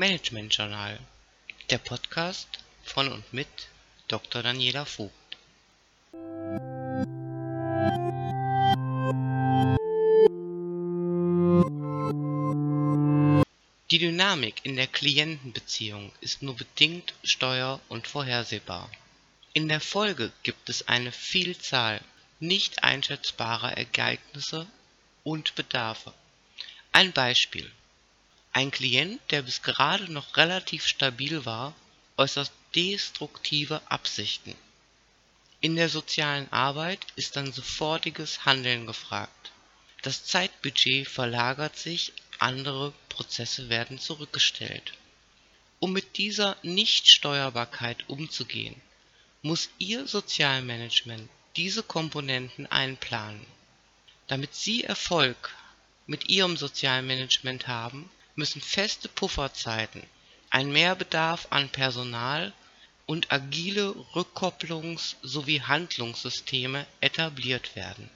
Management Journal, der Podcast von und mit Dr. Daniela Vogt. Die Dynamik in der Klientenbeziehung ist nur bedingt steuer- und vorhersehbar. In der Folge gibt es eine Vielzahl nicht einschätzbarer Ereignisse und Bedarfe. Ein Beispiel: Ein Klient, der bis gerade noch relativ stabil war, äußert destruktive Absichten. In der sozialen Arbeit ist dann sofortiges Handeln gefragt. Das Zeitbudget verlagert sich, andere Prozesse werden zurückgestellt. Um mit dieser Nichtsteuerbarkeit umzugehen, muss Ihr Sozialmanagement diese Komponenten einplanen. Damit Sie Erfolg mit Ihrem Sozialmanagement haben, müssen feste Pufferzeiten, ein Mehrbedarf an Personal und agile Rückkopplungs sowie Handlungssysteme etabliert werden